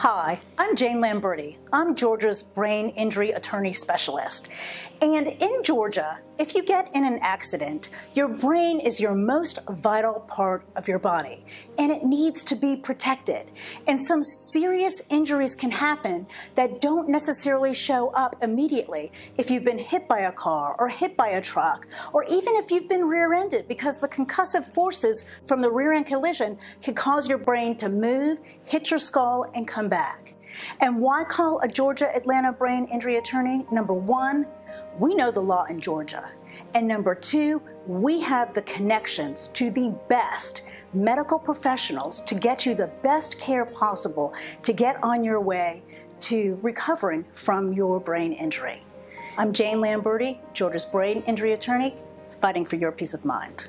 Hi, I'm Jane Lamberti. I'm Georgia's brain injury attorney specialist. And in Georgia, if you get in an accident, your brain is your most vital part of your body, and it needs to be protected. And some serious injuries can happen that don't necessarily show up immediately if you've been hit by a car or hit by a truck, or even if you've been rear ended, because the concussive forces from the rear end collision can cause your brain to move, hit your skull, and come back. And why call a Georgia Atlanta brain injury attorney? Number one, we know the law in Georgia. And number two, we have the connections to the best medical professionals to get you the best care possible to get on your way to recovering from your brain injury. I'm Jane Lamberti, Georgia's brain injury attorney, fighting for your peace of mind.